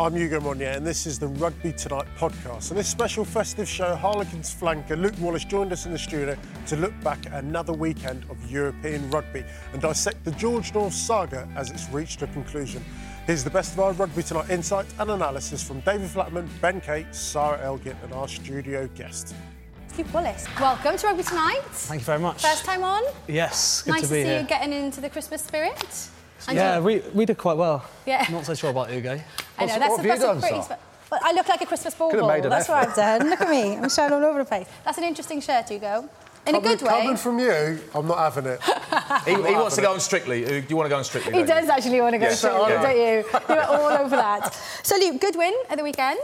I'm Ugo Monye, and this is the Rugby Tonight podcast. In this special festive show, Harlequins flanker Luke Wallace joined us in the studio to look back at another weekend of European rugby and dissect the George North saga as it's reached a conclusion. Here's the best of our Rugby Tonight insight and analysis from David Flatman, Ben Kay, Sarah Elgin, and our studio guest. Luke Wallace, welcome to Rugby Tonight. Thank you very much. First time on. Yes, good nice to to, see you getting into the Christmas spirit. And yeah, you- we, we did quite well. Yeah. Not so sure about Ugo. I know that's what have you a done, pretty. Sar? spe- But I look like a Christmas ball. Could've made an That's effort. what I've done. Look at me. I'm showing all over the place. That's an interesting shirt, Ugo. In a good way. Coming from you, I'm not having it. He, he wants to go on Strictly. Do you want to go on Strictly? He don't you? does actually want to go Yeah. straight, Yeah. don't you? You were all over that. So, Luke, good win at the weekend.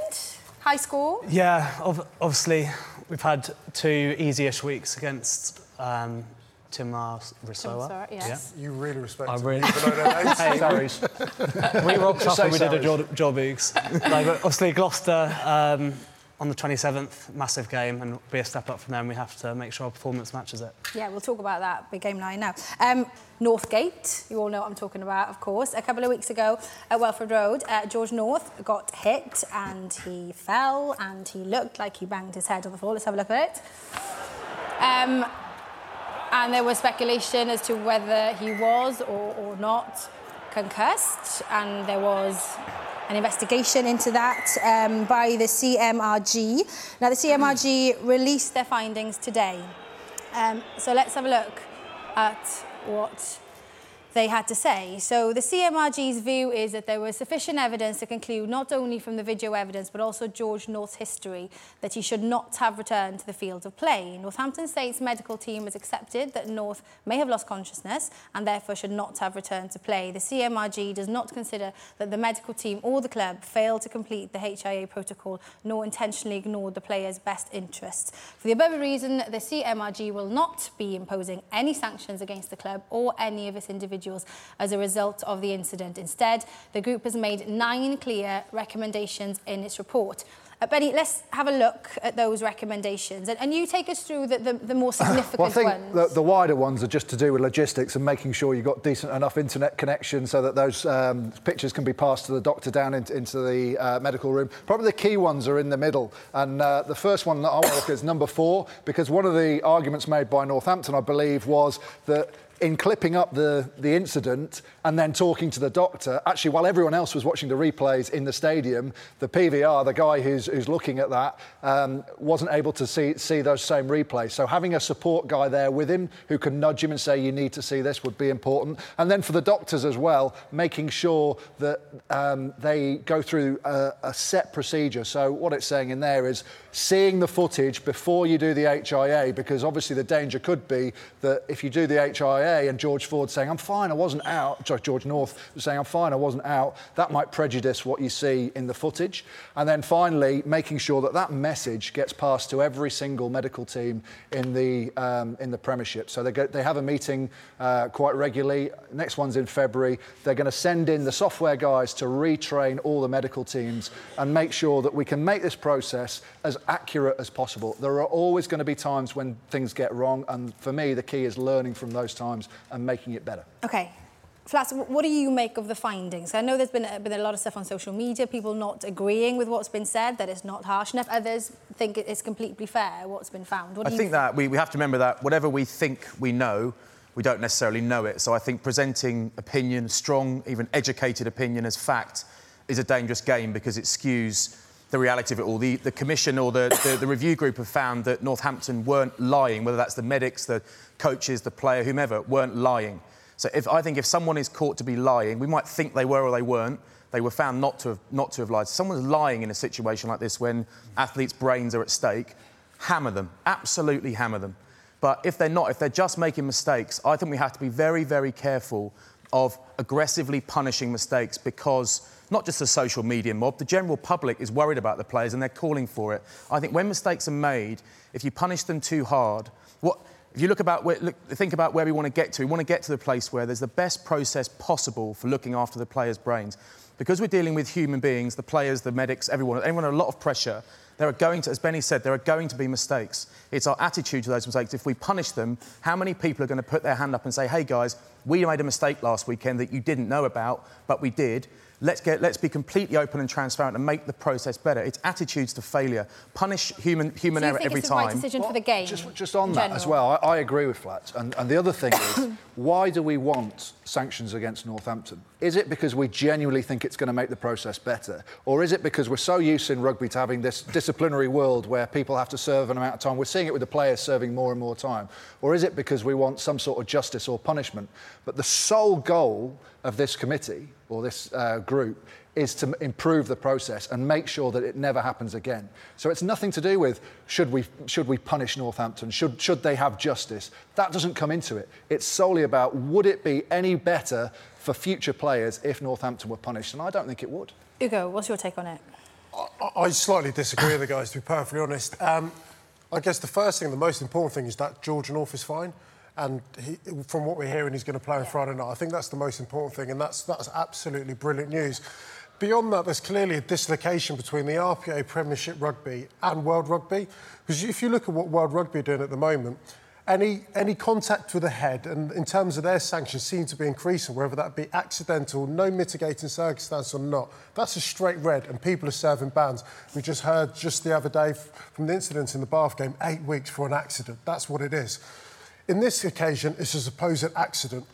High score. Yeah, ov- obviously, we've had two easy-ish weeks against um, Timar Risoa. Timar, yes. You really respect I really- Even though they're names. Hey, Sorries. we rocked up and we did a job, job Oogs. like, obviously, Gloucester um, on the 27th, massive game, and be a step up from them. We have to make sure our performance matches it. Yeah, we'll talk about that big game nine now. Um, Northgate, you all know what I'm talking about, of course. A couple of weeks ago at Welford Road, uh, George North got hit and he fell and he looked like he banged his head on the floor. Let's have a look at it. Um, and there was speculation as to whether he was or, or not concussed, and there was an investigation into that um, by the CMRG. Now, the CMRG released their findings today. Um, so let's have a look at what they had to say. So the CMRG's view is that there was sufficient evidence to conclude not only from the video evidence but also George North's history that he should not have returned to the field of play. Northampton Saints' medical team has accepted that North may have lost consciousness and therefore should not have returned to play. The CMRG does not consider that the medical team or the club failed to complete the HIA protocol nor intentionally ignored the player's best interests. For the above reason, the CMRG will not be imposing any sanctions against the club or any of its individuals as a result of the incident. Instead, the group has made nine clear recommendations in its report. Uh, Benny, let's have a look at those recommendations. And, and you take us through the, the, the more significant Well, I think ones. the, the wider ones are just to do with logistics and making sure you've got decent enough internet connection so that those um, pictures can be passed to the doctor down into, into the uh, medical room. Probably the key ones are in the middle. And uh, the first one that I want to look at is number four, because one of the arguments made by Northampton, I believe, was that in clipping up the, the incident and then talking to the doctor, actually, while everyone else was watching the replays in the stadium, the PVR, the guy who's, who's looking at that, um, wasn't able to see, see those same replays. So having a support guy there with him who can nudge him and say, you need to see this would be important. And then for the doctors as well, making sure that um, they go through a, a set procedure. So what it's saying in there is seeing the footage before you do the HIA, because obviously the danger could be that if you do the HIA and George Ford saying, I'm fine, I wasn't out, sorry, George North saying, I'm fine, I wasn't out, that might prejudice what you see in the footage. And then finally, making sure that that message gets passed to every single medical team in the, um, in the Premiership. So they, go, they have a meeting uh, quite regularly. Next one's in February. They're going to send in the software guys to retrain all the medical teams and make sure that we can make this process as accurate as possible. There are always going to be times when things get wrong, and for me, the key is learning from those times and making it better. Okay. Flats, what do you make of the findings? I know there's been a, been a lot of stuff on social media, people not agreeing with what's been said, that it's not harsh enough. Others think it's completely fair what's been found. What I do you think that we, we have to remember that whatever we think we know, we don't necessarily know it. So I think presenting opinion, strong, even educated opinion as fact, is a dangerous game because it skews the reality of it all. The, the commission or the, the, the, review group have found that Northampton weren't lying, whether that's the medics, the coaches, the player, whomever, weren't lying. So if, I think if someone is caught to be lying, we might think they were or they weren't. They were found not to have, not to have lied. someone's lying in a situation like this when athletes' brains are at stake, hammer them, absolutely hammer them. But if they're not, if they're just making mistakes, I think we have to be very, very careful of aggressively punishing mistakes because not just the social media mob, the general public is worried about the players and they're calling for it. I think when mistakes are made, if you punish them too hard, what if you look about where, look, think about where we want to get to, we want to get to the place where there's the best process possible for looking after the players' brains. Because we're dealing with human beings, the players, the medics, everyone, everyone a lot of pressure, there are going to, as Benny said, there are going to be mistakes. It's our attitude to those mistakes. If we punish them, how many people are going to put their hand up and say, hey guys, we made a mistake last weekend that you didn't know about, but we did. Let's, get, let's be completely open and transparent and make the process better. It's attitudes to failure. Punish human, human error every it's time. The right decision well, for the game. Just, just on that as well, I, I, agree with Flats. And, and the other thing is, why do we want sanctions against Northampton? Is it because we genuinely think it's going to make the process better? Or is it because we're so used in rugby to having this disciplinary world where people have to serve an amount of time? We're seeing it with the players serving more and more time. Or is it because we want some sort of justice or punishment? But the sole goal of this committee or this uh, group is to improve the process and make sure that it never happens again. So it's nothing to do with should we, should we punish Northampton, should, should they have justice. That doesn't come into it. It's solely about would it be any better for future players if Northampton were punished, and I don't think it would. Ugo, what's your take on it? I, I slightly disagree with the guys, to be perfectly honest. Um, I guess the first thing, the most important thing, is that George North is fine and he, from what we're hearing, he's going to play on Friday night. I think that's the most important thing, and that's that's absolutely brilliant news. Beyond that, there's clearly a dislocation between the RPA Premiership Rugby and World Rugby. Because if you look at what World Rugby are doing at the moment, any, any contact with the head, and in terms of their sanctions, seem to be increasing, whether that be accidental, no mitigating circumstance or not. That's a straight red, and people are serving bans. We just heard just the other day from the incident in the Bath game, eight weeks for an accident. That's what it is. In this occasion, it's a supposed accident.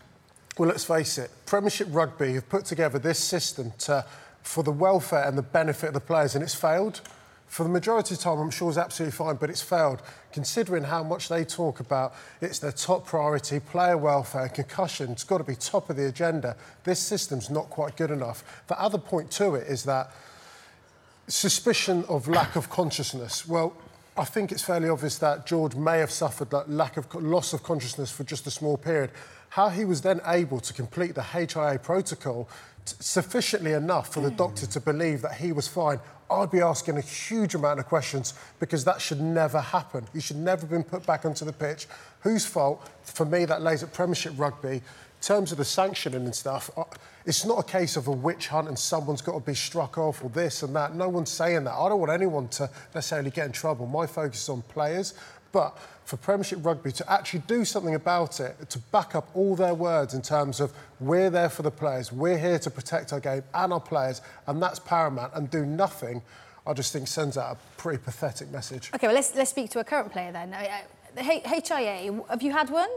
Well, let's face it, Premiership Rugby have put together this system to for the welfare and the benefit of the players, and it's failed. For the majority of the time, I'm sure it's absolutely fine, but it's failed. Considering how much they talk about it's their top priority, player welfare, concussion, it's got to be top of the agenda. This system's not quite good enough. The other point to it is that suspicion of lack of consciousness. Well, I think it's fairly obvious that George may have suffered that lack of loss of consciousness for just a small period. How he was then able to complete the HIA protocol sufficiently enough for the hmm. doctor to believe that he was fine, I'd be asking a huge amount of questions because that should never happen. He should never have been put back onto the pitch. Whose fault? For me, that lays at Premiership Rugby. In terms of the sanctioning and stuff, it's not a case of a witch hunt and someone's got to be struck off or this and that. No one's saying that. I don't want anyone to necessarily get in trouble. My focus is on players. But for Premiership Rugby to actually do something about it, to back up all their words in terms of we're there for the players, we're here to protect our game and our players, and that's paramount, and do nothing, I just think sends out a pretty pathetic message. OK, well, let's, let's speak to a current player then. HIA, have you had one?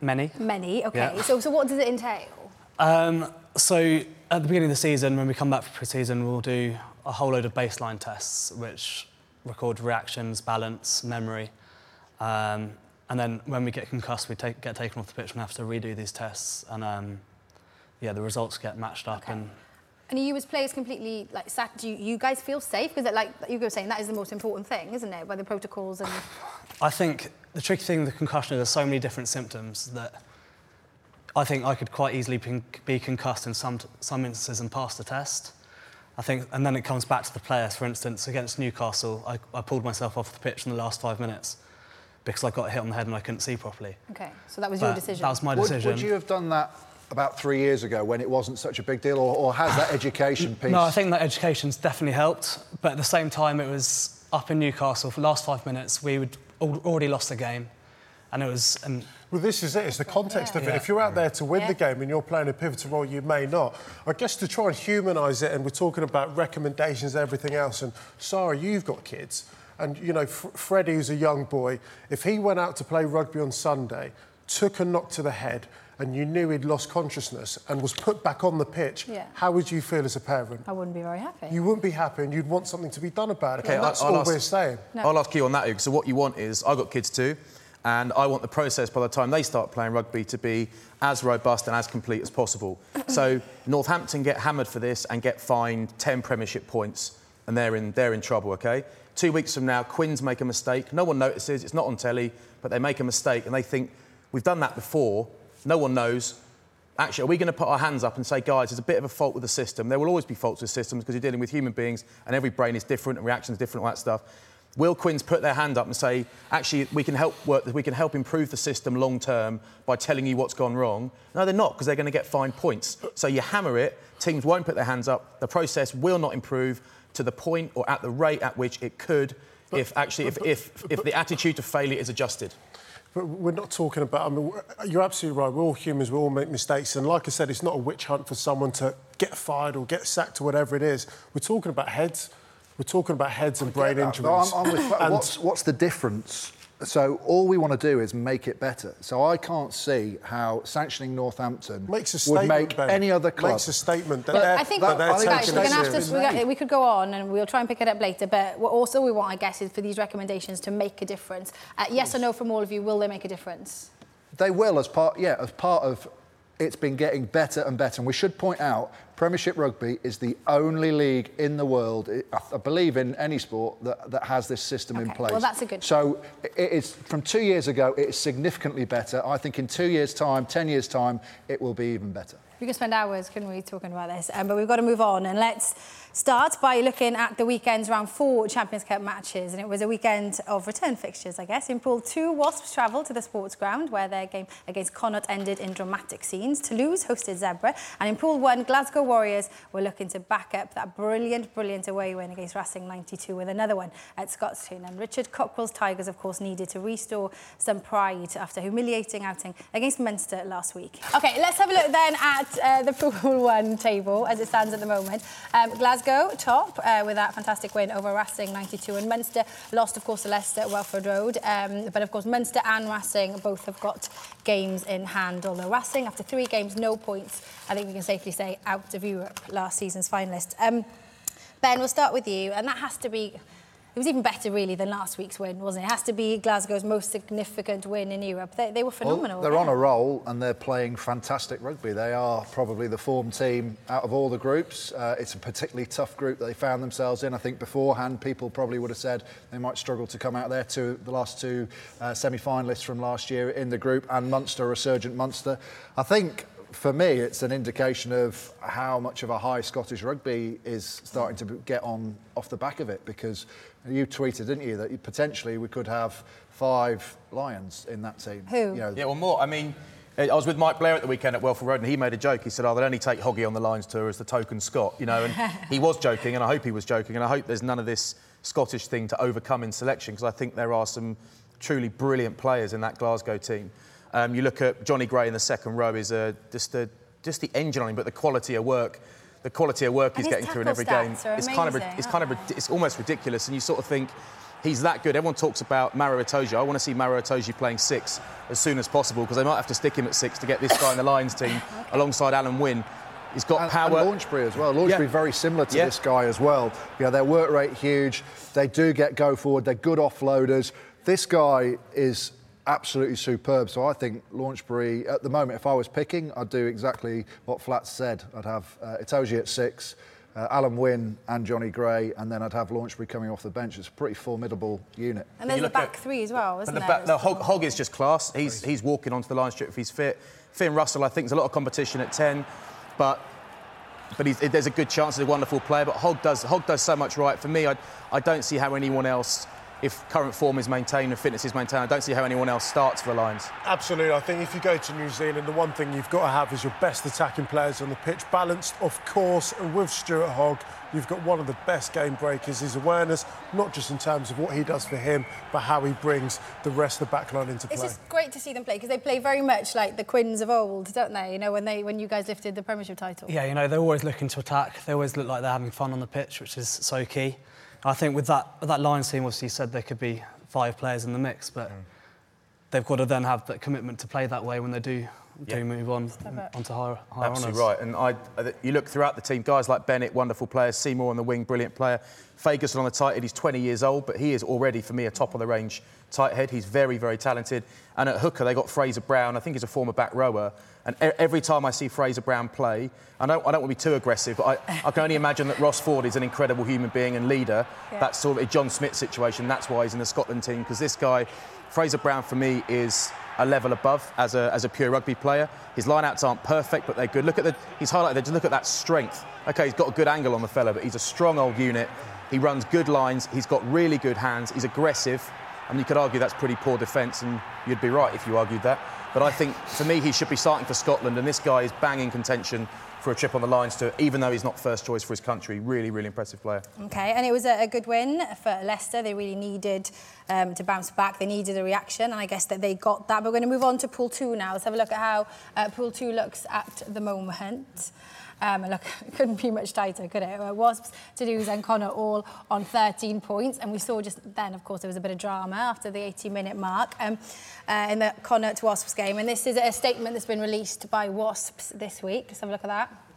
Many. Many, OK. Yeah. So, so what does it entail? Um, so at the beginning of the season, when we come back for pre-season, we'll do a whole load of baseline tests, which record reactions, balance, memory. Um, and then when we get concussed, we take, get taken off the pitch and have to redo these tests. And um, yeah, the results get matched up. Okay. And and you as players completely like sat? Do you, you guys feel safe? Because like you were saying, that is the most important thing, isn't it? By the protocols and. I think the tricky thing with the concussion is there's so many different symptoms that I think I could quite easily be concussed in some some instances and pass the test. I think, and then it comes back to the players. For instance, against Newcastle, I, I pulled myself off the pitch in the last five minutes because I got hit on the head and I couldn't see properly. Okay, so that was your decision. That was my decision. Would, would, you have done that about three years ago when it wasn't such a big deal, or, or has that education piece? No, I think that education's definitely helped, but at the same time, it was up in Newcastle for the last five minutes. We would already lost the game, and it was. And well, this is it. It's the context yeah. of it. Yeah. If you're out there to win yeah. the game and you're playing a pivotal role, you may not. I guess to try and humanise it, and we're talking about recommendations, everything else. And Sarah, you've got kids. And, you know, F- Freddie, who's a young boy, if he went out to play rugby on Sunday, took a knock to the head, and you knew he'd lost consciousness and was put back on the pitch, Yeah. how would you feel as a parent? I wouldn't be very happy. You wouldn't be happy and you'd want something to be done about it. Okay, that's I'll all ask- we're saying. I'll ask you on that, Ugo. So what you want is, I've got kids too, and I want the process by the time they start playing rugby to be as robust and as complete as possible. so Northampton get hammered for this and get fined 10 Premiership points, and they're in, they're in trouble, okay? Two weeks from now, Quins make a mistake. No one notices, it's not on telly, but they make a mistake and they think, we've done that before, no one knows. Actually, are we going to put our hands up and say, guys, there's a bit of a fault with the system? There will always be faults with systems because you're dealing with human beings and every brain is different and reactions different, all that stuff. Will Quins put their hand up and say, actually, we can help work, we can help improve the system long term by telling you what's gone wrong? No, they're not because they're going to get fined points. So you hammer it, teams won't put their hands up, the process will not improve to the point or at the rate at which it could if actually if, if, if the attitude to failure is adjusted. But we're not talking about. I mean, you're absolutely right. We're all humans. We all make mistakes. And like I said, it's not a witch hunt for someone to get fired or get sacked or whatever it is. We're talking about heads. We're talking about heads and brain injuries. I'm, I'm with, And- what's, what's the difference? So all we want to do is make it better. So I can't see how sanctioning Northampton makes a would statement. make Ben. any other club. Makes a statement that But they're, I think, that they're I think guys, we're gonna have to, we, got, we could go on and we'll try and pick it up later. But what also we want, I guess, is for these recommendations to make a difference. Uh, yes or no from all of you, will they make a difference? They will, as part, yeah, as part of it's been getting better and better. And we should point out, Premiership Rugby is the only league in the world, I believe in any sport, that, that has this system in place. well, that's a good So it is, from two years ago, it is significantly better. I think in two years' time, 10 years' time, it will be even better. We could spend hours, couldn't we, talking about this? Um, but we've got to move on and let's start by looking at the weekend's round four Champions Cup matches. And it was a weekend of return fixtures, I guess. In Pool 2, Wasps travelled to the sports ground where their game against Connacht ended in dramatic scenes. Toulouse hosted Zebre. And in Pool 1, Glasgow Warriors were looking to back up that brilliant, brilliant away win against Racing 92 with another one at Scotstoun. And Richard Cockerill's Tigers, of course, needed to restore some pride after humiliating outing against Munster last week. OK, let's have a look then at uh, the Pool 1 table as it stands at the moment. Um, Glasgow top uh, with that fantastic win over Racing 92 and Munster lost of course to Leicester at Welford Road um, but of course Munster and Racing both have got games in hand although Racing after three games no points I think we can safely say out of Europe last season's finalist. Um, Ben we'll start with you and that has to be it was even better really than last week's win wasn't it? It has to be Glasgow's most significant win in Europe. They, they were phenomenal. Well, they're on a roll and they're playing fantastic rugby. They are probably the form team out of all the groups. Uh, it's a particularly tough group that they found themselves in. I think beforehand, people probably would have said they might struggle to come out there to the last two uh, semi-finalists from last year in the group and Munster, resurgent Munster. I think for me, it's an indication of how much of a high Scottish rugby is starting to get on off the back of it. Because you tweeted, didn't you, that potentially we could have five Lions in that team. Who? You know, Yeah, well, more. I mean, I was with Mike Blair at the weekend at Welford Road, and he made a joke. He said, "Oh, they'll only take Hoggy on the Lions tour as the token Scot," you know. And he was joking, and I hope he was joking, and I hope there's none of this Scottish thing to overcome in selection because I think there are some truly brilliant players in that Glasgow team. Um, you look at Jonny Gray in the second row is a, just a, just the engine on him, but the quality of work. The quality of work And he's getting through in tackle every game. stats are It's kind of, it's kind of, they? it's almost ridiculous, and you sort of think he's that good. Everyone talks about Maro Itoje. I want to see Maro Itoje playing six as soon as possible because they might have to stick him at six to get this guy in the Lions team alongside Alun Wyn. He's got And, power. and Launchbury as well. Launchbury Yeah. very similar to Yeah. this guy as well. You know, their work rate huge. They do get go forward. They're good offloaders. This guy is absolutely superb. So I think Launchbury, at the moment, if I was picking, I'd do exactly what Flats said. I'd have uh, Itoje at six, uh, Alun Wyn and Jonny Gray, and then I'd have Launchbury coming off the bench. It's a pretty formidable unit. And there's the back at- three as well, isn't the, there? back, the Hogg, Hogg is just class. He's, he's walking onto the Lions trip if he's fit. Finn Russell, I think, there's a lot of competition at 10, but but he's, there's a good chance he's a wonderful player. But Hogg does Hogg does so much right. For me, I, I don't see how anyone else, if current form is maintained and fitness is maintained, I don't see how anyone else starts for the Lions. Absolutely. I think if you go to New Zealand, the one thing you've got to have is your best attacking players on the pitch, balanced, of course. And with Stuart Hogg, you've got one of the best game breakers. His awareness, not just in terms of what he does for him, but how he brings the rest of the backline into play. It's just great to see them play because they play very much like the Quins of old, don't they? You know, when they when you guys lifted the Premiership title. Yeah, you know, they're always looking to attack. They always look like they're having fun on the pitch, which is so key. I think with that with that Lions team, obviously you said there could be five players in the mix, but mm. they've got to then have that commitment to play that way when they do do Yeah. move on onto higher, higher Absolutely honours. right. And I, I- you look throughout the team, guys like Bennett, wonderful player, Seymour on the wing, brilliant player. Fagerson on the tight head, he's 20 years old, but he is already, for me, a top of the range tight head. He's very, very talented. And at hooker, they got Fraser Brown, I think he's a former back rower. And e- every time I see Fraser Brown play, I don't, I don't want to be too aggressive, but I, I can only imagine that Ross Ford is an incredible human being and leader. Yeah. That's sort of a John Smith situation. That's why he's in the Scotland team, because this guy, Fraser Brown, for me, is a level above as a, as a pure rugby player. His lineouts aren't perfect, but they're good. Look at the, he's highlighted there, just look at that strength. Okay, he's got a good angle on the fella, but he's a strong old unit. He runs good lines, he's got really good hands, he's aggressive. I mean, you could argue that's pretty poor defence, and you'd be right if you argued that. But I think, for me, he should be starting for Scotland, and this guy is banging contention for a trip on the Lions to, even though he's not first choice for his country. Really, really impressive player. Okay, and it was a, a good win for Leicester. They really needed um, to bounce back. They needed a reaction, and I guess that they got that. But we're going to move on to Pool 2 now. Let's have a look at how uh, Pool 2 looks at the moment. Um, look, it couldn't be much tighter, could it? Wasps, Toulouse and Connacht all on 13 points. And we saw just then, of course, there was a bit of drama after the 80-minute mark um, uh, in the Connacht to Wasps game. And this is a statement that's been released by Wasps this week. Let's have a look at that.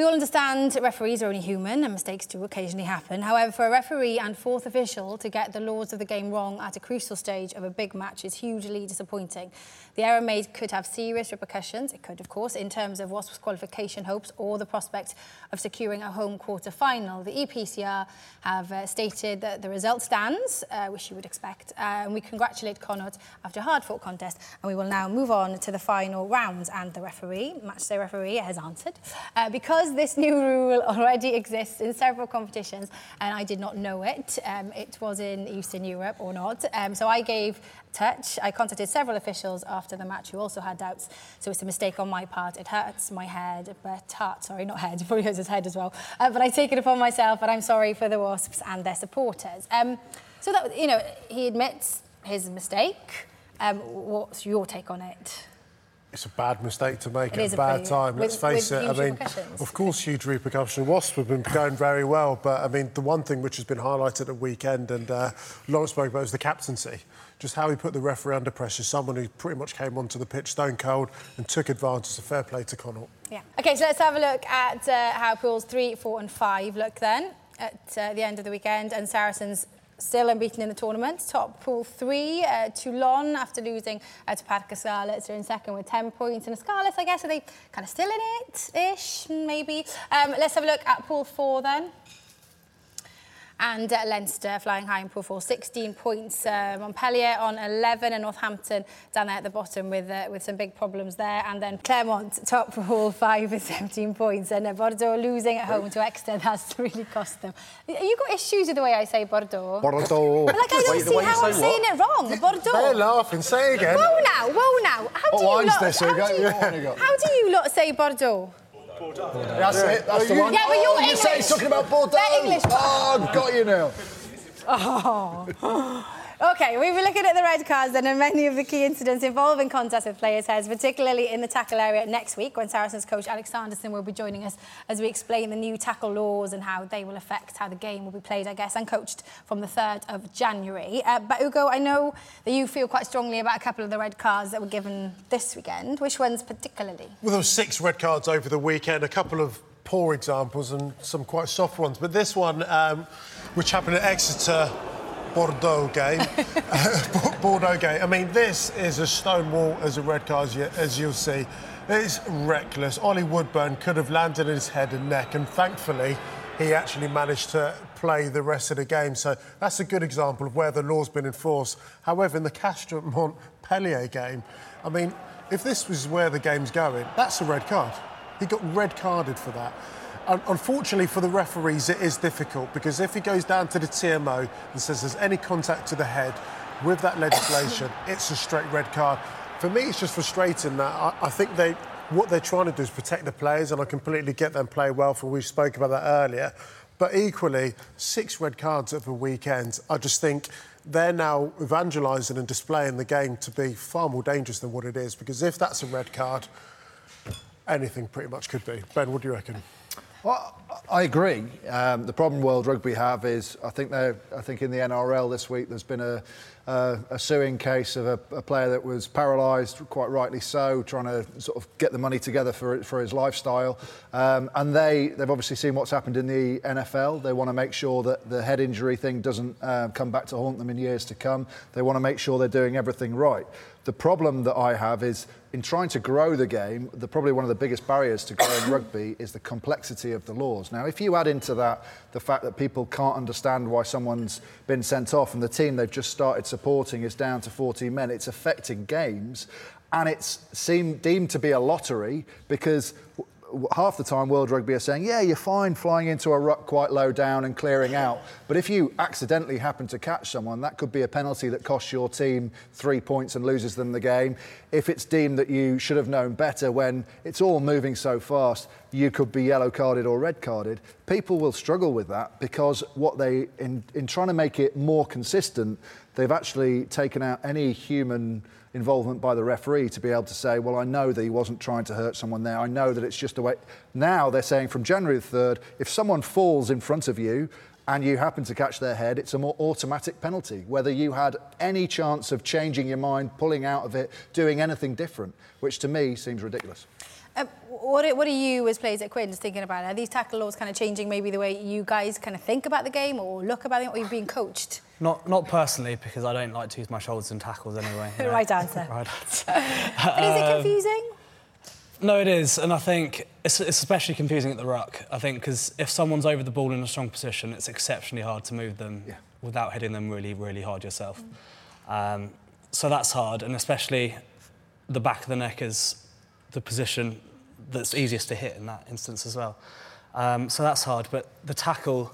We all understand referees are only human and mistakes do occasionally happen. However, for a referee and fourth official to get the laws of the game wrong at a crucial stage of a big match is hugely disappointing. The error made could have serious repercussions. It could, of course, in terms of Wasps' qualification hopes or the prospect of securing a home quarter final. The EPCR have uh, stated that the result stands, uh, which you would expect, uh, and we congratulate Connacht after a hard-fought contest. And we will now move on to the final rounds. And the referee, matchday referee, has answered uh, because this new rule already exists in several competitions, and I did not know it. Um, it was in Eastern Europe or not. Um, so I gave touch. I contacted several officials after the match who also had doubts. So it's a mistake on my part. It hurts my head, but heart, sorry, not head. It probably hurts his head as well. Uh, but I take it upon myself, and I'm sorry for the Wasps and their supporters. Um, so that you know, he admits his mistake. Um, what's your take on it? It's a bad mistake to make It at a bad time. Let's face it. I mean, of course, huge repercussions. Wasps have been going very well, but I mean, the one thing which has been highlighted at the weekend, and uh, Lawrence spoke about, was the captaincy. Just how he put the referee under pressure. Someone who pretty much came onto the pitch stone cold and took advantage. of fair play to Connacht. Yeah. Okay, so let's have a look at uh, how pools three, four, and five look then at uh, the end of the weekend. And Saracens still unbeaten in the tournament. Top pool three, uh, Toulon after losing uh, to Parc Scarlets are in second with 10 points. And Scarlets, I guess, are they kind of still in it ish, maybe? Um, let's have a look at pool four then. And uh, Leinster flying high in pool four, 16 points. Uh, Montpellier on 11 and Northampton down there at the bottom with uh, with some big problems there. And then Clermont top pool five with 17 points. And uh, Bordeaux losing at home to Exeter. That's really cost them. You got issues with the way I say Bordeaux? Bordeaux. Like I don't Wait, see how I'm say saying it wrong. Bordeaux. They're laughing. Say again. Whoa now, whoa now. How do What you lot, how, Here we go. do you, Yeah, there you go. how do you lot say Bordeaux? That's it. That's the one. Yeah, but you're oh, you say English. he's talking about Bordeaux. They're English. Oh, I've got you now. Oh. Okay, we were looking at the red cards and many of the key incidents involving contact with players' heads, particularly in the tackle area next week when Saracens coach Alex Sanderson will be joining us as we explain the new tackle laws and how they will affect how the game will be played, I guess, and coached from the 3rd of January. Uh, but Ugo, I know that you feel quite strongly about a couple of the red cards that were given this weekend. Which ones particularly? Well, there were six red cards over the weekend, a couple of poor examples and some quite soft ones. But this one, um, which happened at Exeter, Bordeaux game, Bordeaux game. I mean, this is as stonewall as a red card as, you, as you'll see. It's reckless. Ollie Woodburn could have landed his head and neck, and thankfully, he actually managed to play the rest of the game. So that's a good example of where the law's been enforced. However, in the Castres Montpellier game, I mean, if this was where the game's going, that's a red card. He got red carded for that. Un- Unfortunately for the referees, it is difficult because if he goes down to the TMO and says there's any contact to the head with that legislation, it's a straight red card. For me, it's just frustrating that I, I think they what they're trying to do is protect the players, and I completely get them play well. For we spoke about that earlier, but equally six red cards over the weekend. I just think they're now evangelising and displaying the game to be far more dangerous than what it is. Because if that's a red card, anything pretty much could be. Ben, what do you reckon? Well, I agree. Um, the problem World Rugby have is, I think they I think in the NRL this week there's been a, a suing case of a, a player that was paralysed, quite rightly so, trying to sort of get the money together for, for his lifestyle. Um, and they, they've obviously seen what's happened in the NFL. They want to make sure that the head injury thing doesn't uh, come back to haunt them in years to come. They want to make sure they're doing everything right. The problem that I have is in trying to grow the game, the, probably one of the biggest barriers to growing rugby is the complexity of the laws. Now, if you add into that the fact that people can't understand why someone's been sent off and the team they've just started supporting is down to 14 men, it's affecting games and it's seemed, deemed to be a lottery because half the time World Rugby are saying, yeah, you're fine flying into a ruck quite low down and clearing out. But if you accidentally happen to catch someone, that could be a penalty that costs your team three points and loses them the game. If it's deemed that you should have known better when it's all moving so fast, you could be yellow carded or red carded. People will struggle with that because what they, in, in trying to make it more consistent, they've actually taken out any human involvement by the referee to be able to say, well, I know that he wasn't trying to hurt someone there. I know that it's just a way. Now they're saying from January the 3rd, if someone falls in front of you and you happen to catch their head, it's a more automatic penalty, whether you had any chance of changing your mind, pulling out of it, doing anything different, which to me seems ridiculous. Um, what, what are you as players at Quins thinking about? Are these tackle laws kind of changing maybe the way you guys kind of think about the game or look about it, or you're being coached? Not, not personally, because I don't like to use my shoulders in tackles anyway. You know? right answer. right answer. and is it confusing? No, it is, and I think it's, it's especially confusing at the ruck. I think because if someone's over the ball in a strong position, it's exceptionally hard to move them yeah. without hitting them really, really hard yourself. Mm. Um, so that's hard, and especially the back of the neck is the position that's easiest to hit in that instance as well. Um, so that's hard, but the tackle,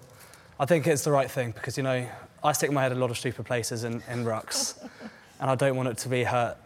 I think it's the right thing because you know I stick my head a lot of stupid places in, in rucks, and I don't want it to be hurt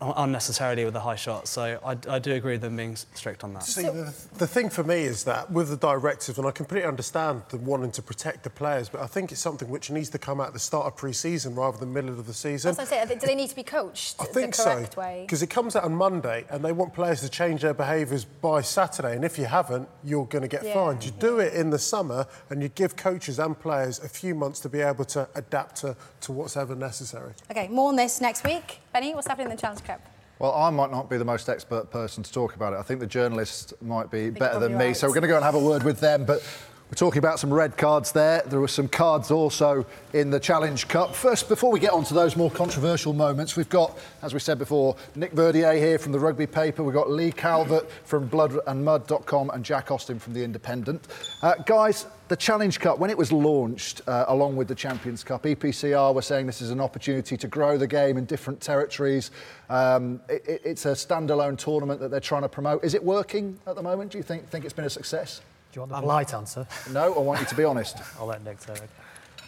unnecessarily with a high shot. So I, I, do agree with them being strict on that. See, the, the, thing for me is that with the directive, and I completely understand the wanting to protect the players, but I think it's something which needs to come out at the start of pre-season rather than middle of the season. As I say, do they need to be coached I think so, because it comes out on Monday, and they want players to change their behaviours by Saturday, and if you haven't, you're going to get yeah. fined. You do it in the summer, and you give coaches and players a few months to be able to adapt to, to what's ever necessary. OK, more on this next week. Benny, what's happening in the Challenge Cup? Well, I might not be the most expert person to talk about it. I think the journalists might be better than me, right. so we're going to go and have a word with them. But we're talking about some red cards there. There were some cards also in the Challenge Cup. First, before we get on to those more controversial moments, we've got, as we said before, Nick Verdier here from the Rugby Paper. We've got Lee Calvert from bloodandmud.com and Jack Austin from The Independent. Uh, guys, the Challenge Cup, when it was launched uh, along with the Champions Cup, EPCR were saying this is an opportunity to grow the game in different territories. Um, it, it's a standalone tournament that they're trying to promote. Is it working at the moment? Do you think, think it's been a success? Do you want the polite answer? No, I want you to be honest. I'll let Nick say it.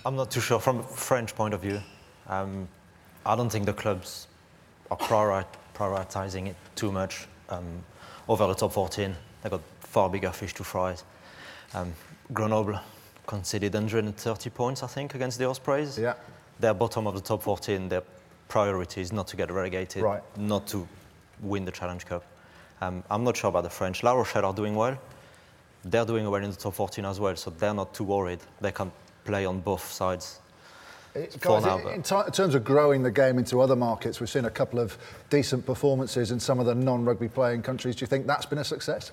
I'm not too sure. From a French point of view, um, I don't think the clubs are prioritizing it too much um, over the top 14. They've got far bigger fish to fry. Um, Grenoble conceded 130 points, I think, against the Ospreys. Yeah. They're bottom of the top 14. Their priority is not to get relegated, right. not to win the Challenge Cup. Um, I'm not sure about the French. La Rochelle are doing well they're doing well in the top 14 as well, so they're not too worried. They can play on both sides. guys, now, in, in, terms of growing the game into other markets, we've seen a couple of decent performances in some of the non-rugby playing countries. Do you think that's been a success?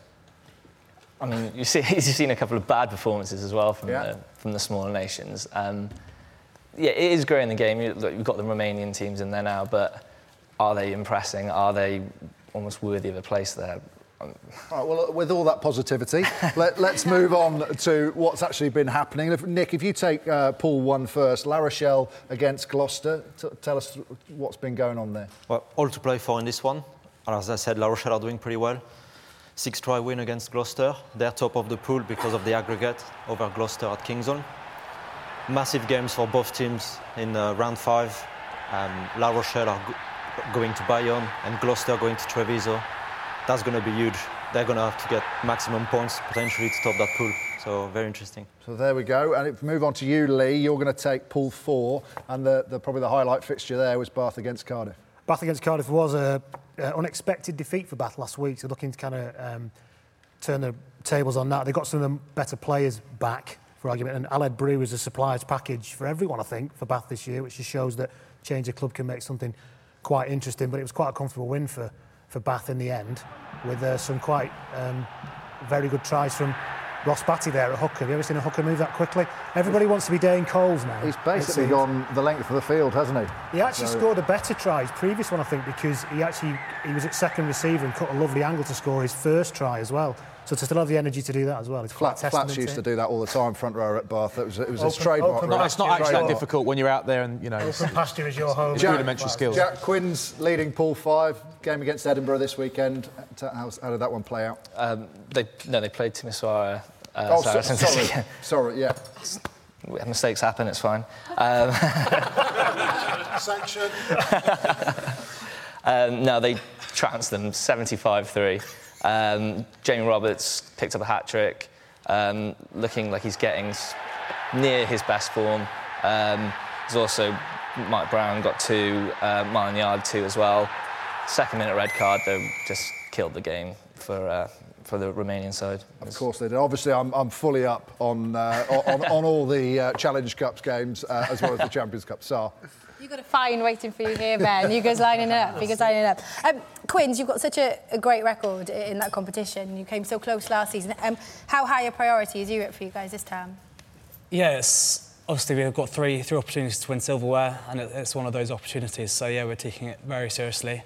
I mean, you see, you've seen a couple of bad performances as well from, yeah. the, from the smaller nations. Um, yeah, it is growing the game. You, look, you've got the Romanian teams in there now, but are they impressing? Are they almost worthy of a place there? All right, well, with all that positivity, let, us move on to what's actually been happening. If, Nick, if you take uh, Pool 1 first, La Rochelle against Gloucester, t- tell us what's been going on there. Well, all to play for in this one. As I said, La Rochelle are doing pretty well. Six try win against Gloucester. They're top of the pool because of the aggregate over Gloucester at Kingsholm. Massive games for both teams in uh, round five. Um, La Rochelle are go- going to Bayonne and Gloucester going to Treviso that's going to be huge. They're going to have to get maximum points potentially to top that pool. So very interesting. So there we go. And if we move on to you, Lee, you're going to take pool four, and the, the probably the highlight fixture there was Bath against Cardiff. Bath against Cardiff was a, unexpected defeat for Bath last week. So looking to kind of um, turn the tables on that. They've got some of the better players back for argument, and Aled Brew is a suppliers package for everyone, I think, for Bath this year, which just shows that change of club can make something quite interesting. But it was quite a comfortable win for, for Bath in the end, with uh, some quite um, very good tries from Ross Batty there at hooker. Have you ever seen a hooker move that quickly? Everybody wants to be Dane Coles now. He's basically gone the length of the field, hasn't he? He actually so... scored a better try, his previous one, I think, because he actually he was at second receiver and cut a lovely angle to score his first try as well. So to still have the energy to do that as well, it's Flat, Flats used to do that all the time, front row at Bath. It was, it was open, his trademark. Open it's not actually that difficult when you're out there and you know. Open pasture is your home. Jack, rudimentary skills. Jack Quinn's leading pool five game against Edinburgh this weekend. How, how did that one play out? Um, they no, they played Timisoara. Uh, oh, so, sorry, sorry, yeah. Mistakes happen. It's fine. Um, Sanction. um, no, they trounced them 75-3. Um, Jamie Roberts picked up a hat trick, um, looking like he's getting near his best form. Um, there's also Mike Brown got two, uh, Marland Yarde two as well. Second minute red card, though, just killed the game for uh, for the Romanian side. Of course they did. Obviously, I'm, I'm fully up on, uh, on, on all the uh, Challenge Cups games uh, as well as the Champions Cup. So. You've got a fine waiting for you here, Ben. You guys lining it up. You guys lining it up. Um, Quins, you've got such a, a, great record in that competition. You came so close last season. Um, how high a priority is Europe for you guys this time? Yes, obviously we've got three three opportunities to win silverware, and it's one of those opportunities. So yeah, we're taking it very seriously,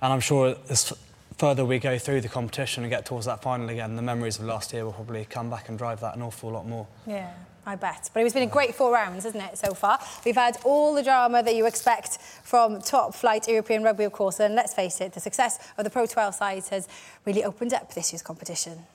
and I'm sure as further we go through the competition and get towards that final again, the memories of last year will probably come back and drive that an awful lot more. Yeah. I bet. But it's been a great four rounds, hasn't it, so far? We've had all the drama that you expect from top flight European rugby, of course, and let's face it, the success of the Pro 12 sides has really opened up this year's competition.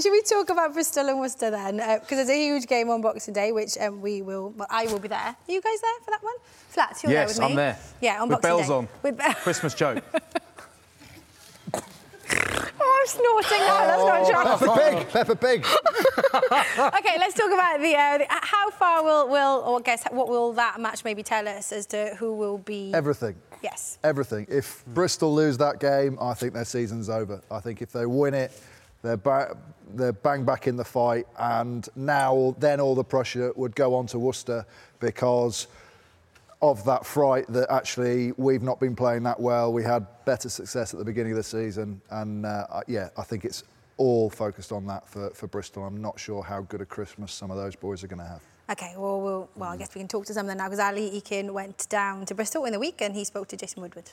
Should we talk about Bristol and Worcester then? Because uh, there's a huge game on Boxing Day, which um, we will. Well, I will be there. Are you guys there for that one? Flats, you're yes, there with me. Yes, I'm there. Yeah, on With Boxing bells Day. on. With be- Christmas joke. I'm snorting now. That's not true. Peppa Pig. Peppa Pig. okay, let's talk about the, uh, the, how far will will or guess what will that match maybe tell us as to who will be everything. Yes. Everything. If Bristol lose that game, I think their season's over. I think if they win it, they're, ba- they're bang back in the fight, and now then all the pressure would go on to Worcester because of that fright that actually we've not been playing that well. We had better success at the beginning of the season, and uh, yeah, I think it's all focused on that for, for Bristol. I'm not sure how good a Christmas some of those boys are going to have. Okay, well, we'll, well, I guess we can talk to some of them now because Ali Eykyn went down to Bristol in the week and he spoke to Jason Woodward.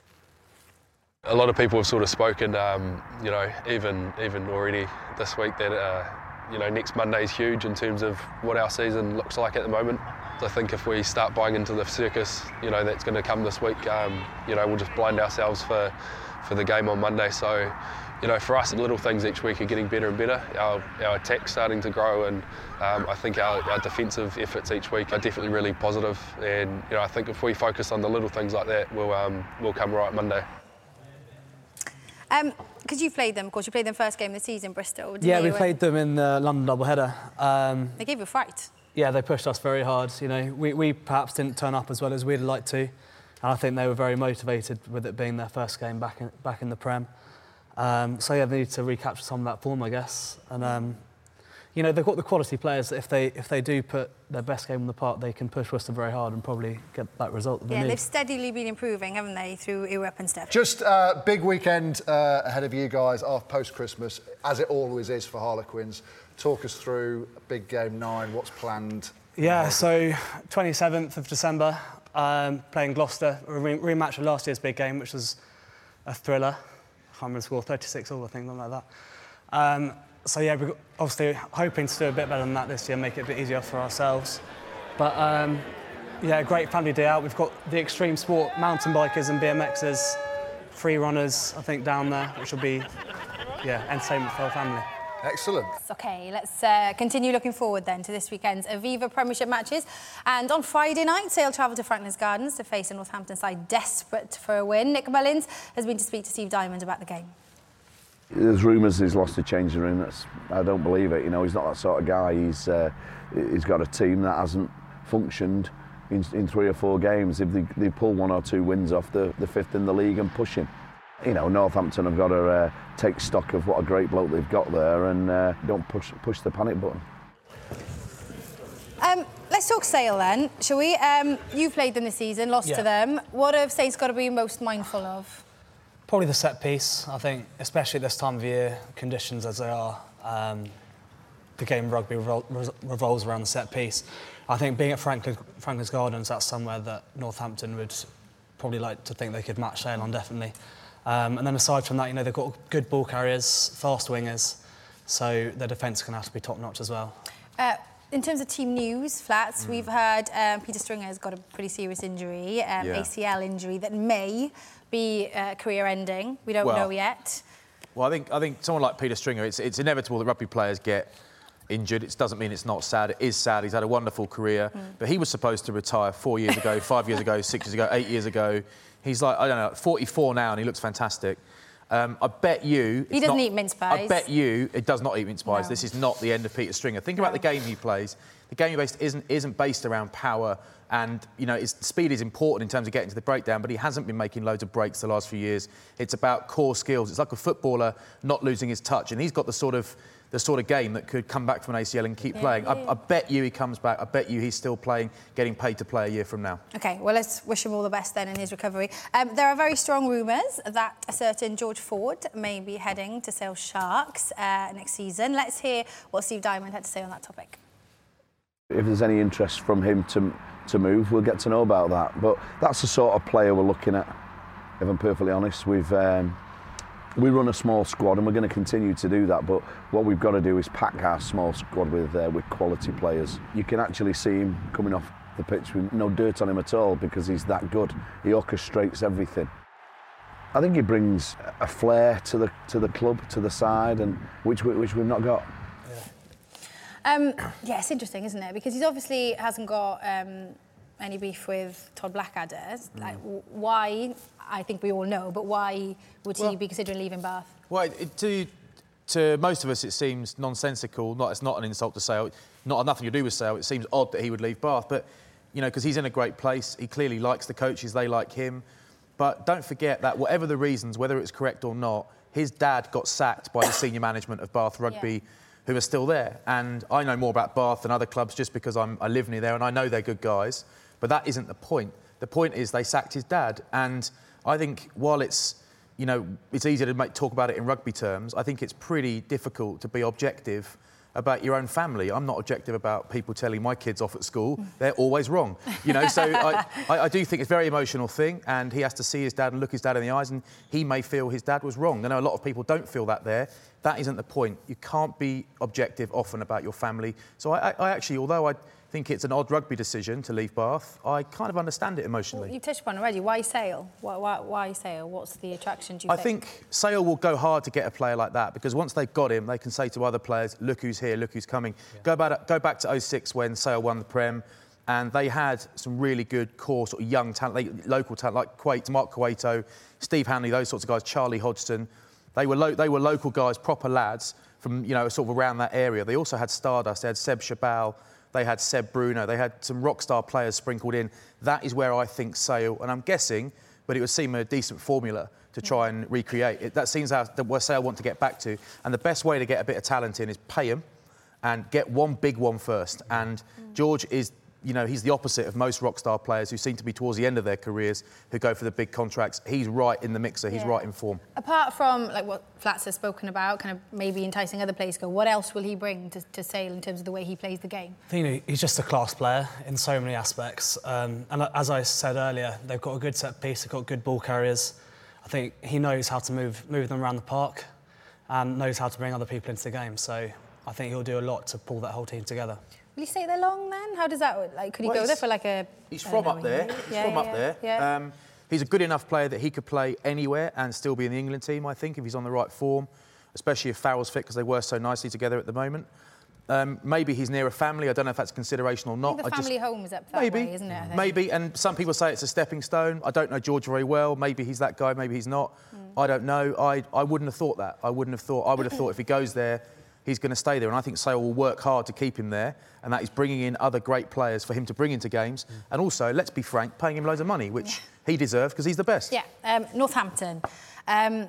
A lot of people have sort of spoken, um, you know, even even already this week that uh, you know next Monday is huge in terms of what our season looks like at the moment. I think if we start buying into the circus, you know, that's going to come this week, um, you know, we'll just blind ourselves for, for the game on Monday. So, you know, for us, the little things each week are getting better and better. Our, our attack's starting to grow, and um, I think our, our defensive efforts each week are definitely really positive. And you know, I think if we focus on the little things like that, we'll um, we'll come right Monday. Um, because you played them, of course, you played them first game of the season, Bristol. yeah, we played them in the London doubleheader. Um, they gave you a fright yeah, they pushed us very hard. You know, we, we perhaps didn't turn up as well as we'd like to. And I think they were very motivated with it being their first game back in, back in the Prem. Um, so yeah, they need to recapture some of that form, I guess. And um, you know, they've got the quality players if they if they do put their best game on the park, they can push Worcester very hard and probably get that result. That yeah, they they've steadily been improving, haven't they, through Europe and stuff. Just a uh, big weekend uh, ahead of you guys, off post Christmas, as it always is for Harlequins. Talk us through big game nine. What's planned yeah, so 27th of December, um, playing Gloucester, a re- rematch of last year's big game, which was a thriller. I can't remember the score, 36 all, I think, something like that. Um, so yeah, we're obviously hoping to do a bit better than that this year, make it a bit easier for ourselves. But um, yeah, great family day out. We've got the extreme sport mountain bikers and BMXers, free runners, I think, down there, which will be yeah, entertainment for our family. Excellent. Okay, let's uh, continue looking forward then to this weekend's Aviva Premiership matches. And on Friday night, Sale travel to Franklin's Gardens to face a Northampton side desperate for a win. Nick Mullins has been to speak to Steve Diamond about the game. There's rumours he's lost a changing room. That's, I don't believe it. You know, he's not that sort of guy. He's uh, he's got a team that hasn't functioned in, in three or four games. If they, they pull one or two wins off, the, the fifth in the league and push him you know, Northampton have got to uh, take stock of what a great bloke they've got there and uh, don't push push the panic button. let's talk Sale then, shall we? Um, you played them this season, lost Yeah. to them. What have Saints got to be most mindful of? Probably the set piece. I think, especially this time of year, conditions as they are, um, the game of rugby revol- revolves around the set piece. I think being at Franklin, Franklin's Gardens, that's somewhere that Northampton would probably like to think they could match Sale on, definitely. Um, and then aside from that, you know, they've got good ball carriers, fast wingers, so their defence can have to be top notch as well. Uh, in terms of team news, Flats, we've heard um, Peter Stringer's got a pretty serious injury, um, Yeah. ACL injury, that may be uh, career-ending. We don't Well- know yet. Well, I think I think someone like Peter Stringer, it's it's inevitable that rugby players get injured. It doesn't mean it's not sad. It is sad. He's had a wonderful career, but he was supposed to retire four years ago, five years ago, six years ago, eight years ago. He's like I don't know, 44 now, and he looks fantastic. Um, I bet you. He doesn't not- eat mince pies. I bet you it does not eat mince pies. No. This is not the end of Peter Stringer. Think about the game he plays. The game he plays isn't isn't based around power, and you know, it's, speed is important in terms of getting to the breakdown. But he hasn't been making loads of breaks the last few years. It's about core skills. It's like a footballer not losing his touch, and he's got the sort of the sort of game that could come back from an ACL and keep Yeah, playing. yeah. I, I bet you he comes back. I bet you he's still playing, getting paid to play a year from now. Okay, well, let's wish him all the best then in his recovery. Um, there are very strong rumours that a certain George Ford may be heading to Sale Sharks uh, next season. Let's hear what Steve Diamond had to say on that topic. If there's any interest from him to to move, we'll get to know about that. But that's the sort of player we're looking at. If I'm perfectly honest, we've um, we run a small squad and we're going to continue to do that. But what we've got to do is pack our small squad with uh, with quality players. You can actually see him coming off the pitch with no dirt on him at all because he's that good. He orchestrates everything. I think he brings a flair to the to the club, to the side, and which we, which we've not got. Um, yeah, it's interesting, isn't it? Because he obviously hasn't got um, any beef with Todd Blackadder. Mm. Like, w- why? I think we all know, but why would he be considering leaving Bath? Well, it, to to most of us, it seems nonsensical. Not it's not an insult to Sale. Not nothing to do with Sale. It seems odd that he would leave Bath, but you know, because he's in a great place. He clearly likes the coaches. They like him. But don't forget that whatever the reasons, whether it's correct or not, his dad got sacked by the senior management of Bath Rugby. Yeah. Who are still there, and I know more about Bath than other clubs just because I'm, I live near there and I know they're good guys. But that isn't the point. The point is they sacked his dad, and I think while it's you know, it's easy to make, talk about it in rugby terms. I think it's pretty difficult to be objective about your own family. I'm not objective about people telling my kids off at school. They're always wrong. You know, so I, I, I do think it's a very emotional thing, and he has to see his dad and look his dad in the eyes, and he may feel his dad was wrong. I know a lot of people don't feel that there. That isn't the point. You can't be objective often about your family. So I, I, I actually, although I think it's an odd rugby decision to leave Bath, I kind of understand it emotionally. You touched upon already. Why Sale? Why, why, why Sale? What's the attraction, do you I think Sale will go hard to get a player like that because once they've got him, they can say to other players, "Look who's here, look who's coming." Go back, go back to 06 when Sale won the Prem, and they had some really good core sort of young talent, like, local talent like Quaite, Mark Cueto, Steve Hanley, those sorts of guys, Charlie Hodgson. They were lo- they were local guys, proper lads from you know sort of around that area. They also had Stardust. They had Seb Chabal. They had Seb Bruno. They had some rock star players sprinkled in. That is where I think Sale, and I'm guessing, but it would seem a decent formula to try and recreate. It, that seems how, where Sale want to get back to. And the best way to get a bit of talent in is pay them and get one big one first. And George is, you know, he's the opposite of most rock star players who seem to be towards the end of their careers who go for the big contracts. He's right in the mixer. He's Yeah. right in form. Apart from like what Flats has spoken about, kind of maybe enticing other players to go, what else will he bring to, to Sale in terms of the way he plays the game? I think he's just a class player in so many aspects. Um, and as I said earlier, they've got a good set piece, they've got good ball carriers. I think he knows how to move, move them around the park and knows how to bring other people into the game. So I think he'll do a lot to pull that whole team together. Will he stay there long then? How does that like? Could he Well, go there for like a? He's from don't up know, there. He's Yeah, from yeah, up there. Yeah. Um, he's a good enough player that he could play anywhere and still be in the England team, I think, if he's on the right form, especially if Farrell's fit because they work so nicely together at the moment. Um, maybe he's near a family. I don't know if that's consideration or I not. the I just- family home is up that maybe, way, isn't it? Maybe. And some people say it's a stepping stone. I don't know George very well. Maybe he's that guy. Maybe he's not. Hmm. I don't know. I, I wouldn't have thought that. I wouldn't have thought. I would have thought if he goes there, he's going to stay there. And I think Sale will work hard to keep him there. And that is bringing in other great players for him to bring into games. Hmm. And also, let's be frank, paying him loads of money, which he deserves because he's the best. Yeah, um, Northampton. Um,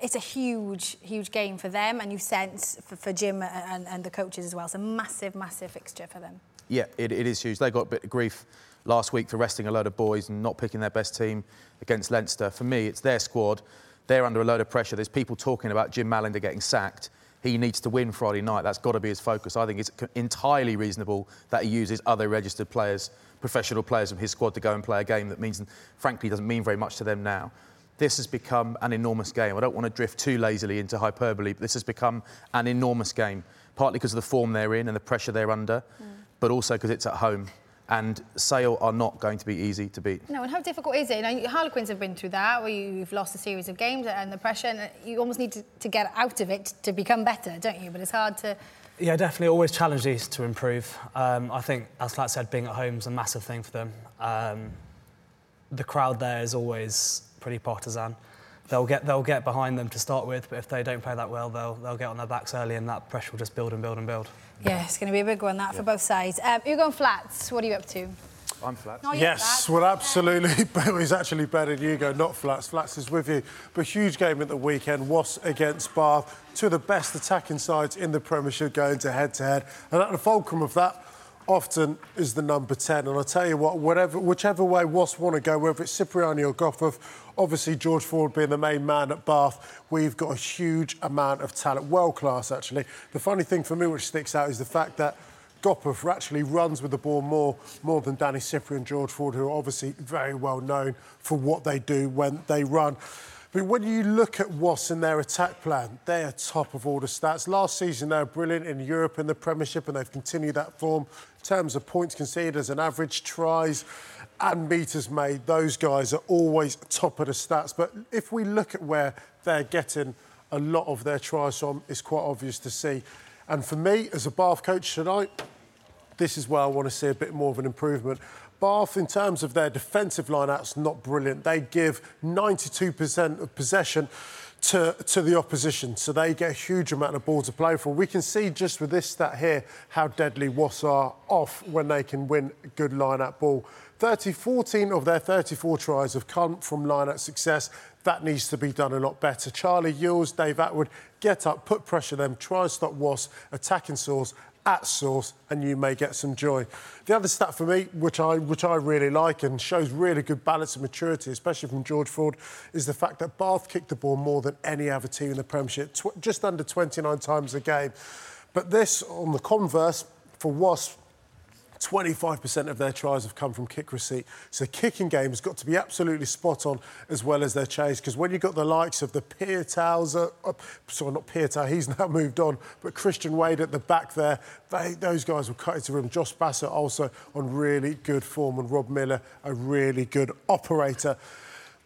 it's a huge, huge game for them, and you sense for, for Jim and, and the coaches as well. It's a massive, massive fixture for them. Yeah, it, it is huge. They got a bit of grief last week for resting a load of boys and not picking their best team against Leinster. For me, it's their squad. They're under a load of pressure. There's people talking about Jim Mallinder getting sacked. He needs to win Friday night. That's got to be his focus. I think it's entirely reasonable that he uses other registered players, professional players of his squad to go and play a game that means, frankly, doesn't mean very much to them now this has become an enormous game. I don't want to drift too lazily into hyperbole, but this has become an enormous game, partly because of the form they're in and the pressure they're under, mm. but also because it's at home. And Sale are not going to be easy to beat. No, and how difficult is it? You know, Harlequins have been through that, where you've lost a series of games and the pressure, and you almost need to, to get out of it to become better, don't you? But it's hard to. Yeah, definitely always challenge these to improve. Um, I think, as Flat said, being at home is a massive thing for them. Um, the crowd there is always pretty partisan. They'll get they'll get behind them to start with, but if they don't play that well, they'll they'll get on their backs early, and that pressure will just build and build and build. Yeah, it's going to be a big one that yeah. for both sides. Um, you're going flats. What are you up to? I'm flats. Oh, yes, well, absolutely. He's actually better than you go, not flats. Flats is with you. But huge game at the weekend. Was against Bath. Two of the best attacking sides in the Premiership going to head to head. And at the fulcrum of that, often is the number 10. And I'll tell you what, whatever, whichever way Wasps want to go, whether it's Cipriani or Gopperth, obviously George Ford being the main man at Bath, we've got a huge amount of talent, world class actually. The funny thing for me which sticks out is the fact that Gopperth actually runs with the ball more, more than Danny Cipriani and George Ford, who are obviously very well known for what they do when they run. But when you look at Wasps and their attack plan, they are top of all the stats. Last season, they were brilliant in Europe in the Premiership, and they've continued that form. Terms of points conceded as an average, tries and meters made, those guys are always top of the stats. But if we look at where they're getting a lot of their tries from, it's quite obvious to see. And for me, as a Bath coach tonight, this is where I want to see a bit more of an improvement. Bath, in terms of their defensive line-outs, not brilliant. They give 92% of possession to, to the opposition, so they get a huge amount of ball to play for. We can see just with this stat here how deadly Wasps are off when they can win good line-out ball. 30, 14 of their 34 tries have come from line-out success. That needs to be done a lot better. Charlie Ewels, Dave Attwood, get up, put pressure them, try and stop Wasps, attacking source, at source and you may get some joy. The other stat for me, which I, which I really like and shows really good balance and maturity, especially from George Ford, is the fact that Bath kicked the ball more than any other team in the Premiership, just under 29 times a game. But this, on the converse, for Wasps, 25% of their tries have come from kick receipt. So kicking game has got to be absolutely spot on as well as their chase. Because when you've got the likes of the Piutaus, uh, sorry, not Piutau, he's now moved on, but Christian Wade at the back there, they, those guys will cut into room. Josh Bassett also on really good form, and Rob Miller, a really good operator.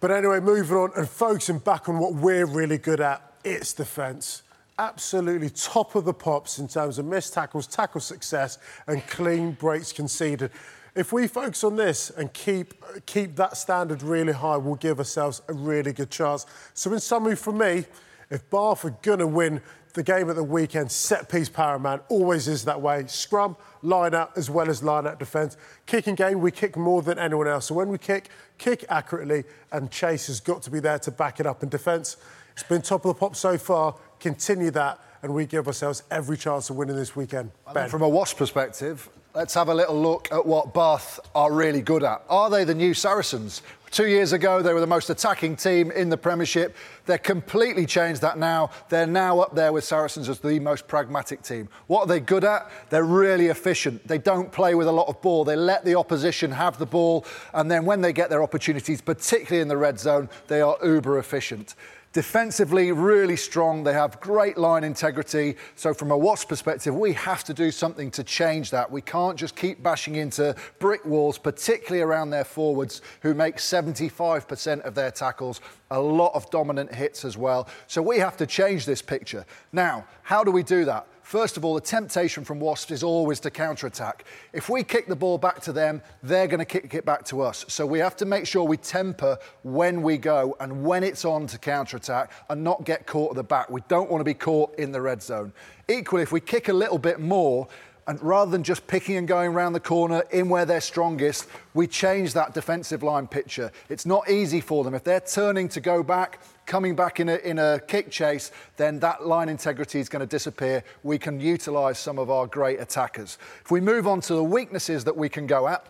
But anyway, moving on and focusing back on what we're really good at, it's defence absolutely top of the pops in terms of missed tackles, tackle success, and clean breaks conceded. If we focus on this and keep keep that standard really high, we'll give ourselves a really good chance. So, in summary, for me, if Bath are going to win the game at the weekend, set piece paramount, always is that way. Scrum, line out, as well as line out defence. Kicking game, we kick more than anyone else. So when we kick, kick accurately, and Chase has got to be there to back it up in defence. It's been top of the pop so far continue that, and we give ourselves every chance of winning this weekend. Ben. From a Wasps perspective, let's have a little look at what Bath are really good at. Are they the new Saracens? Two years ago, they were the most attacking team in the Premiership. They're completely changed that now. They're now up there with Saracens as the most pragmatic team. What are they good at? They're really efficient. They don't play with a lot of ball. They let the opposition have the ball, and then when they get their opportunities, particularly in the red zone, they are uber efficient. Defensively, really strong. They have great line integrity. So, from a Wasps perspective, we have to do something to change that. We can't just keep bashing into brick walls, particularly around their forwards, who make 75% of their tackles. A lot of dominant hits as well. So, we have to change this picture. Now, how do we do that? First of all, the temptation from Wasps is always to counter-attack. If we kick the ball back to them, they're going to kick it back to us. So we have to make sure we temper when we go and when it's on to counter-attack and not get caught at the back. We don't want to be caught in the red zone. Equally, if we kick a little bit more, And rather than just picking and going around the corner in where they're strongest, we change that defensive line picture. It's not easy for them. If they're turning to go back, coming back in a, in a kick chase, then that line integrity is going to disappear. We can utilise some of our great attackers. If we move on to the weaknesses that we can go at,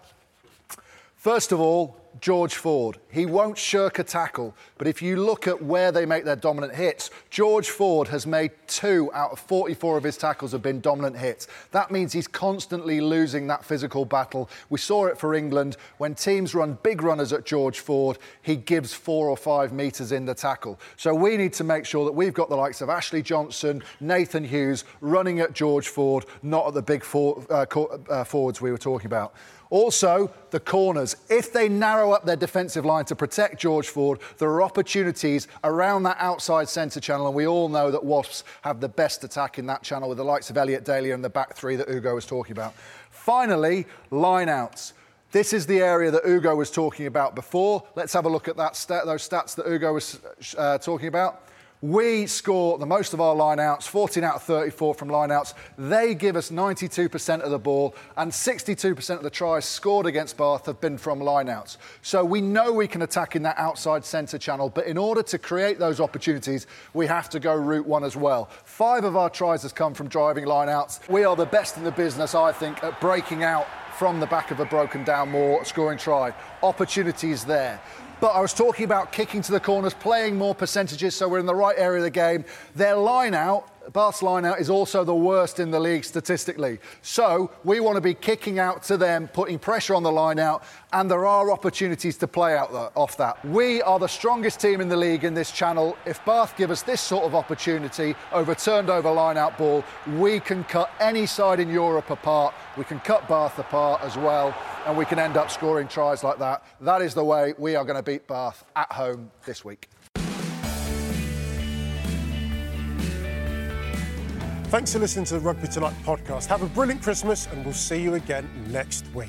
first of all, George Ford. He won't shirk a tackle, but if you look at where they make their dominant hits, George Ford has made two out of 44 of his tackles have been dominant hits. That means he's constantly losing that physical battle. We saw it for England. When teams run big runners at George Ford, he gives four or five metres in the tackle. So we need to make sure that we've got the likes of Ashley Johnson, Nathan Hughes running at George Ford, not at the big uh, uh, forwards we were talking about. Also, the corners. If they narrow up their defensive line to protect George Ford, there are opportunities around that outside centre channel, and we all know that Wasps have the best attack in that channel with the likes of Elliot Daly and the back three that Ugo was talking about. Finally, lineouts. This is the area that Ugo was talking about before. Let's have a look at that those stats that Ugo was uh, talking about. We score the most of our lineouts, 14 out of 34 from lineouts. They give us 92% of the ball, and 62% of the tries scored against Bath have been from lineouts. So we know we can attack in that outside centre channel, but in order to create those opportunities, we have to go route one as well. Five of our tries has come from driving lineouts. We are the best in the business, I think, at breaking out from the back of a broken down more scoring try. Opportunities there. But I was talking about kicking to the corners, playing more percentages, so we're in the right area of the game. Their line out, Bath's line out, is also the worst in the league statistically. So we want to be kicking out to them, putting pressure on the line out, and there are opportunities to play out the, off that. We are the strongest team in the league in this channel. If Bath give us this sort of opportunity over turned over line out ball, we can cut any side in Europe apart. We can cut Bath apart as well and we can end up scoring tries like that. That is the way we are going to beat Bath at home this week. Thanks for listening to the Rugby Tonight podcast. Have a brilliant Christmas, and we'll see you again next week.